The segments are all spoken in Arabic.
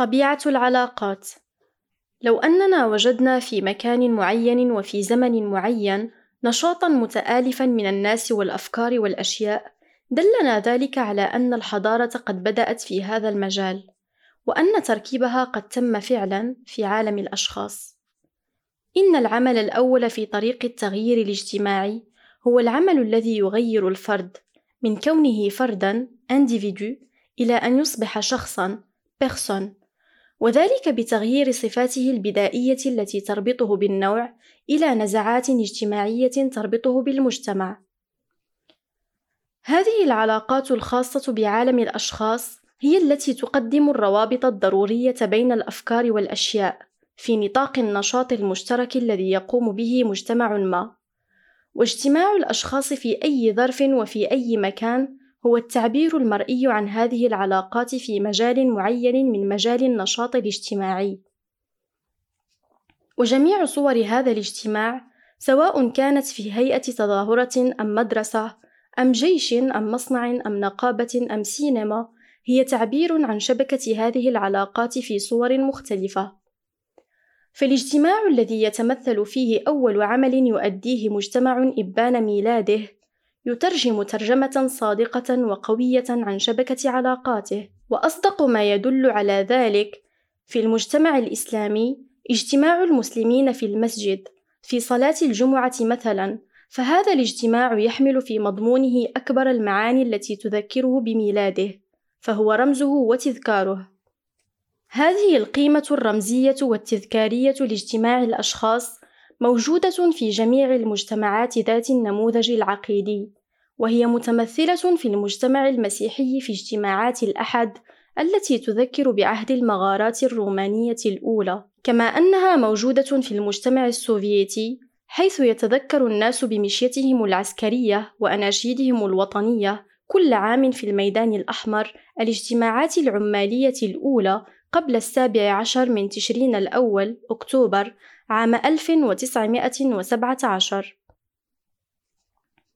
طبيعة العلاقات لو أننا وجدنا في مكان معين وفي زمن معين نشاطًا متآلفًا من الناس والأفكار والأشياء، دلنا ذلك على أن الحضارة قد بدأت في هذا المجال، وأن تركيبها قد تم فعلًا في عالم الأشخاص. إن العمل الأول في طريق التغيير الاجتماعي هو العمل الذي يغير الفرد من كونه فردًا individu إلى أن يصبح شخصًا personne وذلك بتغيير صفاته البدائية التي تربطه بالنوع إلى نزعات اجتماعية تربطه بالمجتمع. هذه العلاقات الخاصة بعالم الأشخاص هي التي تقدم الروابط الضرورية بين الأفكار والأشياء في نطاق النشاط المشترك الذي يقوم به مجتمع ما. واجتماع الأشخاص في أي ظرف وفي أي مكان هو التعبير المرئي عن هذه العلاقات في مجال معين من مجال النشاط الاجتماعي. وجميع صور هذا الاجتماع سواء كانت في هيئة تظاهرة أم مدرسة أم جيش أم مصنع أم نقابة أم سينما هي تعبير عن شبكة هذه العلاقات في صور مختلفة. فالاجتماع الذي يتمثل فيه أول عمل يؤديه مجتمع إبان ميلاده يترجم ترجمة صادقة وقوية عن شبكة علاقاته، وأصدق ما يدل على ذلك في المجتمع الإسلامي اجتماع المسلمين في المسجد في صلاة الجمعة مثلاً، فهذا الاجتماع يحمل في مضمونه أكبر المعاني التي تذكره بميلاده، فهو رمزه وتذكاره. هذه القيمة الرمزية والتذكارية لاجتماع الأشخاص موجودة في جميع المجتمعات ذات النموذج العقيدي، وهي متمثلة في المجتمع المسيحي في اجتماعات الأحد التي تذكر بعهد المغارات الرومانية الأولى، كما أنها موجودة في المجتمع السوفيتي حيث يتذكر الناس بمشيتهم العسكرية وأناشيدهم الوطنية كل عام في الميدان الأحمر الاجتماعات العمالية الأولى قبل السابع عشر من تشرين الأول أكتوبر عام 1917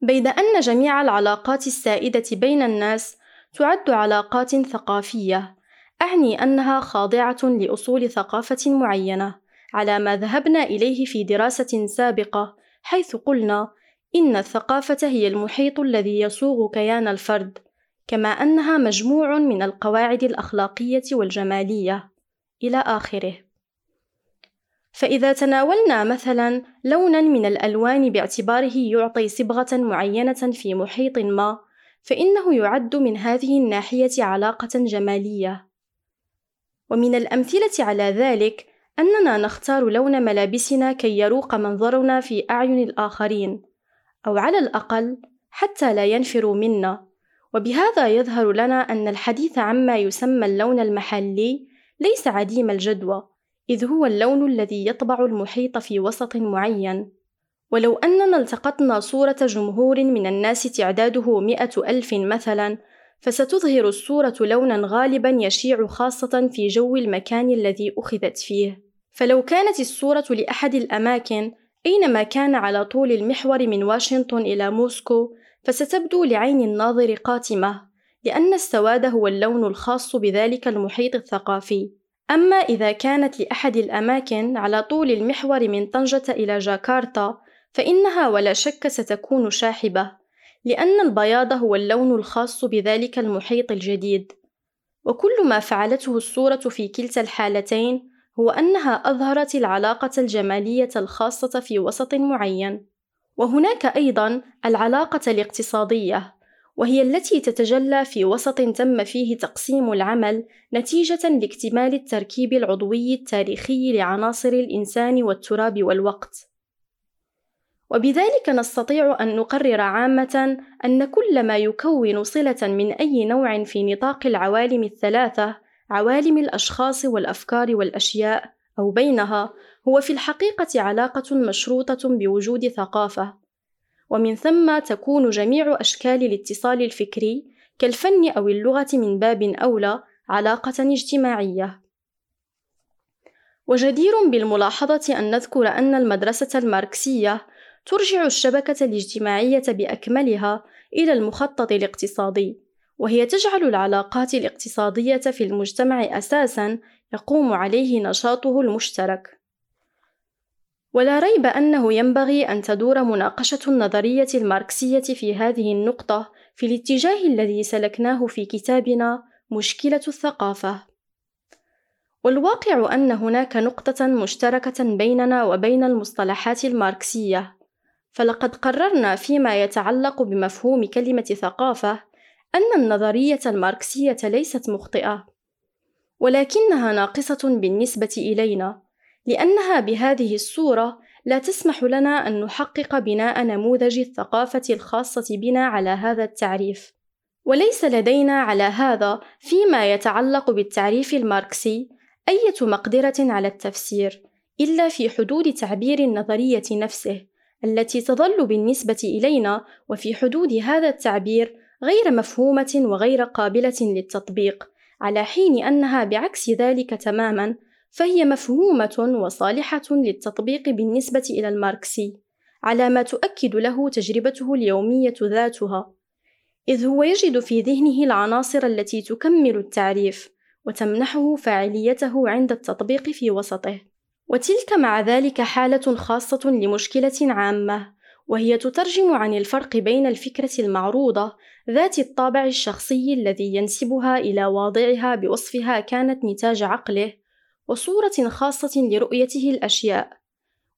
بيد أن جميع العلاقات السائدة بين الناس تعد علاقات ثقافية أعني أنها خاضعة لأصول ثقافة معينة على ما ذهبنا إليه في دراسة سابقة حيث قلنا إن الثقافة هي المحيط الذي يصوغ كيان الفرد. كما أنها مجموع من القواعد الأخلاقية والجمالية. إلى آخره. فإذا تناولنا مثلا لونا من الألوان باعتباره يعطي صبغة معينة في محيط ما، فإنه يعد من هذه الناحية علاقة جمالية. ومن الأمثلة على ذلك أننا نختار لون ملابسنا كي يروق منظرنا في أعين الآخرين، أو على الأقل حتى لا ينفروا منا، وبهذا يظهر لنا أن الحديث عما يسمى اللون المحلي ليس عديم الجدوى، إذ هو اللون الذي يطبع المحيط في وسط معين. ولو أننا التقطنا صورة جمهور من الناس تعداده مئة ألف مثلا فستظهر الصورة لونا غالبا يشيع خاصة في جو المكان الذي أخذت فيه. فلو كانت الصورة لأحد الأماكن أينما كان على طول المحور من واشنطن إلى موسكو فستبدو لعين الناظر قاتمة لأن السواد هو اللون الخاص بذلك المحيط الثقافي. أما إذا كانت لأحد الأماكن على طول المحور من طنجة إلى جاكرتا فإنها ولا شك ستكون شاحبة لأن البياض هو اللون الخاص بذلك المحيط الجديد. وكل ما فعلته الصورة في كلتا الحالتين هو أنها أظهرت العلاقة الجمالية الخاصة في وسط معين. وهناك أيضا العلاقة الاقتصادية وهي التي تتجلى في وسط تم فيه تقسيم العمل نتيجة لاكتمال التركيب العضوي التاريخي لعناصر الإنسان والتراب والوقت. وبذلك نستطيع أن نقرر عامة أن كل ما يكون صلة من أي نوع في نطاق العوالم الثلاثة عوالم الأشخاص والأفكار والأشياء أو بينها هو في الحقيقة علاقة مشروطة بوجود ثقافة ومن ثم تكون جميع أشكال الاتصال الفكري كالفن أو اللغة من باب أولى علاقة اجتماعية. وجدير بالملاحظة أن نذكر أن المدرسة الماركسية ترجع الشبكة الاجتماعية بأكملها إلى المخطط الاقتصادي، وهي تجعل العلاقات الاقتصادية في المجتمع أساسًا يقوم عليه نشاطه المشترك ولا ريب أنه ينبغي أن تدور مناقشة النظرية الماركسية في هذه النقطة في الاتجاه الذي سلكناه في كتابنا مشكلة الثقافة. والواقع أن هناك نقطة مشتركة بيننا وبين المصطلحات الماركسية، فلقد قررنا فيما يتعلق بمفهوم كلمة ثقافة أن النظرية الماركسية ليست مخطئة، ولكنها ناقصة بالنسبة إلينا، لأنها بهذه الصورة لا تسمح لنا أن نحقق بناء نموذج الثقافة الخاصة بنا على هذا التعريف. وليس لدينا على هذا فيما يتعلق بالتعريف الماركسي أية مقدرة على التفسير إلا في حدود تعبير النظرية نفسه التي تظل بالنسبة إلينا وفي حدود هذا التعبير غير مفهومة وغير قابلة للتطبيق على حين أنها بعكس ذلك تماما فهي مفهومة وصالحة للتطبيق بالنسبة إلى الماركسي على ما تؤكد له تجربته اليومية ذاتها إذ هو يجد في ذهنه العناصر التي تكمل التعريف وتمنحه فاعليته عند التطبيق في وسطه. وتلك مع ذلك حالة خاصة لمشكلة عامة وهي تترجم عن الفرق بين الفكرة المعروضة ذات الطابع الشخصي الذي ينسبها إلى واضعها بوصفها كانت نتاج عقله وصورة خاصة لرؤيته الأشياء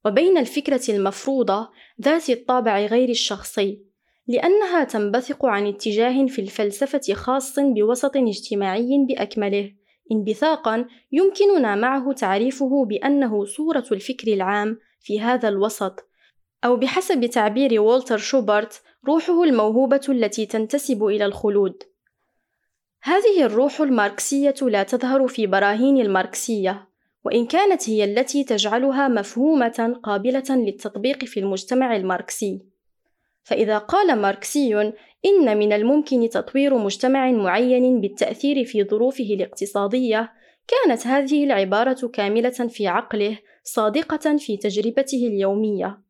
وبين الفكرة المفروضة ذات الطابع غير الشخصي لأنها تنبثق عن اتجاه في الفلسفة خاص بوسط اجتماعي بأكمله انبثاقا يمكننا معه تعريفه بأنه صورة الفكر العام في هذا الوسط أو بحسب تعبير والتر شوبرت روحه الموهوبة التي تنتسب إلى الخلود. هذه الروح الماركسية لا تظهر في براهين الماركسية وإن كانت هي التي تجعلها مفهومة قابلة للتطبيق في المجتمع الماركسي. فإذا قال ماركسي إن من الممكن تطوير مجتمع معين بالتأثير في ظروفه الاقتصادية كانت هذه العبارة كاملة في عقله صادقة في تجربته اليومية.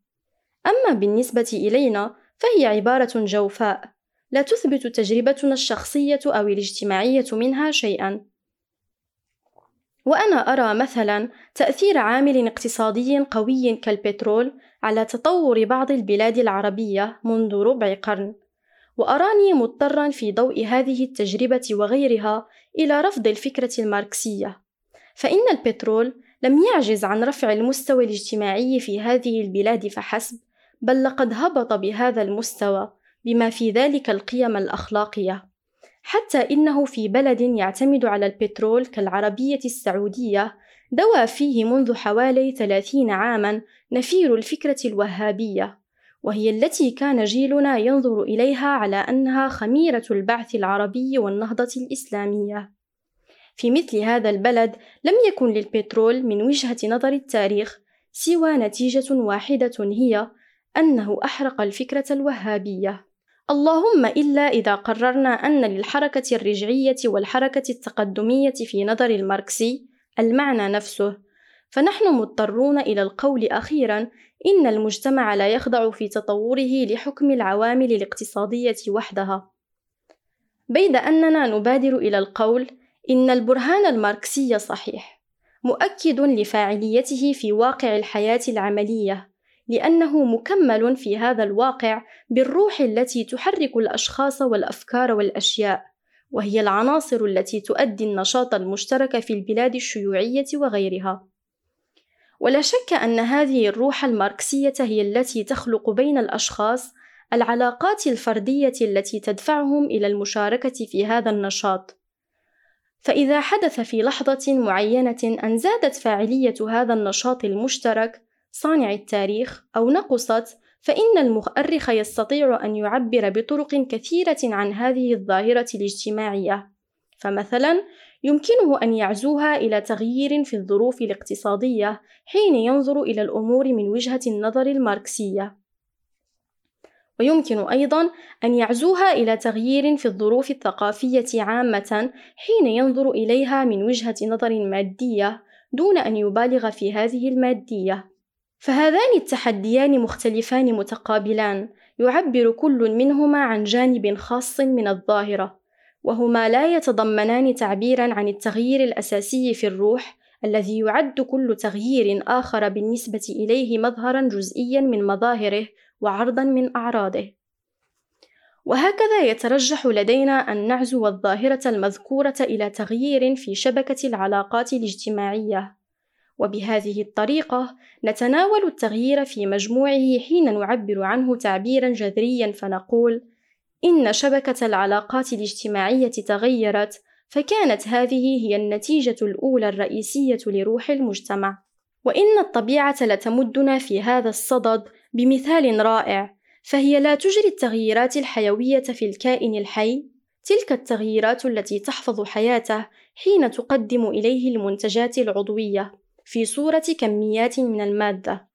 أما بالنسبة إلينا فهي عبارة جوفاء. لا تثبت تجربتنا الشخصية أو الاجتماعية منها شيئا. وأنا أرى مثلا تأثير عامل اقتصادي قوي كالبترول على تطور بعض البلاد العربية منذ ربع قرن وأراني مضطرا في ضوء هذه التجربة وغيرها إلى رفض الفكرة الماركسية. فإن البترول لم يعجز عن رفع المستوى الاجتماعي في هذه البلاد فحسب بل لقد هبط بهذا المستوى بما في ذلك القيم الأخلاقية حتى إنه في بلد يعتمد على البترول كالعربية السعودية دوى فيه منذ حوالي ثلاثين عاما نفير الفكرة الوهابية وهي التي كان جيلنا ينظر إليها على أنها خميرة البعث العربي والنهضة الإسلامية. في مثل هذا البلد لم يكن للبترول من وجهة نظر التاريخ سوى نتيجة واحدة هي أنه أحرق الفكرة الوهابية. اللهم إلا إذا قررنا أن للحركة الرجعية والحركة التقدمية في نظر الماركسي المعنى نفسه فنحن مضطرون إلى القول أخيرا إن المجتمع لا يخضع في تطوره لحكم العوامل الاقتصادية وحدها. بيد أننا نبادر إلى القول إن البرهان الماركسي صحيح مؤكد لفاعليته في واقع الحياة العملية. لأنه مكمل في هذا الواقع بالروح التي تحرك الأشخاص والأفكار والأشياء، وهي العناصر التي تؤدي النشاط المشترك في البلاد الشيوعية وغيرها. ولا شك أن هذه الروح الماركسية هي التي تخلق بين الأشخاص العلاقات الفردية التي تدفعهم إلى المشاركة في هذا النشاط. فإذا حدث في لحظة معينة أن زادت فاعلية هذا النشاط المشترك، صانع التاريخ أو نقصت فإن المؤرخ يستطيع أن يعبر بطرق كثيرة عن هذه الظاهرة الاجتماعية. فمثلا يمكنه أن يعزوها إلى تغيير في الظروف الاقتصادية حين ينظر إلى الأمور من وجهة النظر الماركسية. ويمكن أيضا أن يعزوها إلى تغيير في الظروف الثقافية عامة حين ينظر إليها من وجهة نظر مادية دون أن يبالغ في هذه المادية. فهذان التحديان مختلفان متقابلان يعبر كل منهما عن جانب خاص من الظاهرة وهما لا يتضمنان تعبيرا عن التغيير الأساسي في الروح الذي يعد كل تغيير آخر بالنسبة إليه مظهرا جزئيا من مظاهره وعرضا من أعراضه. وهكذا يترجح لدينا أن نعزو الظاهرة المذكورة إلى تغيير في شبكة العلاقات الاجتماعية. وبهذه الطريقة نتناول التغيير في مجموعه حين نعبر عنه تعبيرا جذريا فنقول إن شبكة العلاقات الاجتماعية تغيرت فكانت هذه هي النتيجة الأولى الرئيسية لروح المجتمع. وإن الطبيعة لتمدنا في هذا الصدد بمثال رائع فهي لا تجري التغييرات الحيوية في الكائن الحي تلك التغييرات التي تحفظ حياته حين تقدم إليه المنتجات العضوية. في صورة كميات من المادة.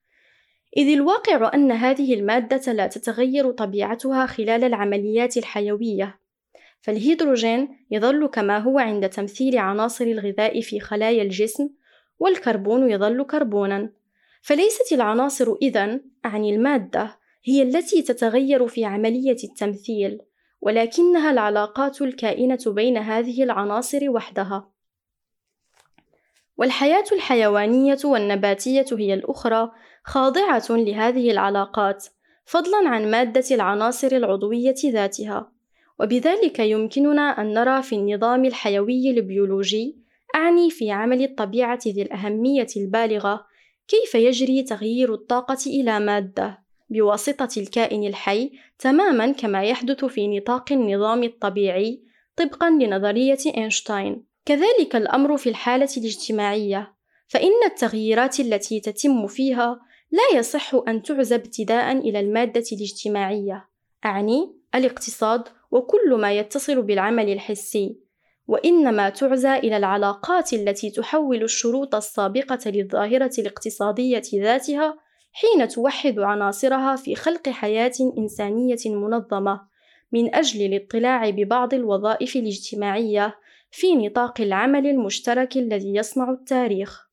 إذ الواقع أن هذه المادة لا تتغير طبيعتها خلال العمليات الحيوية فالهيدروجين يظل كما هو عند تمثيل عناصر الغذاء في خلايا الجسم والكربون يظل كربونا. فليست العناصر إذن أعني المادة هي التي تتغير في عملية التمثيل ولكنها العلاقات الكائنة بين هذه العناصر وحدها. والحياة الحيوانية والنباتية هي الأخرى خاضعة لهذه العلاقات فضلا عن مادة العناصر العضوية ذاتها. وبذلك يمكننا أن نرى في النظام الحيوي البيولوجي أعني في عمل الطبيعة ذي الأهمية البالغة كيف يجري تغيير الطاقة إلى مادة بواسطة الكائن الحي تماما كما يحدث في نطاق النظام الطبيعي طبقا لنظرية أينشتاين. كذلك الأمر في الحالة الاجتماعية فإن التغييرات التي تتم فيها لا يصح أن تعزى ابتداء إلى المادة الاجتماعية أعني الاقتصاد وكل ما يتصل بالعمل الحسي وإنما تعزى إلى العلاقات التي تحول الشروط السابقة للظاهرة الاقتصادية ذاتها حين توحد عناصرها في خلق حياة إنسانية منظمة من أجل الاطلاع ببعض الوظائف الاجتماعية في نطاق العمل المشترك الذي يصنع التاريخ.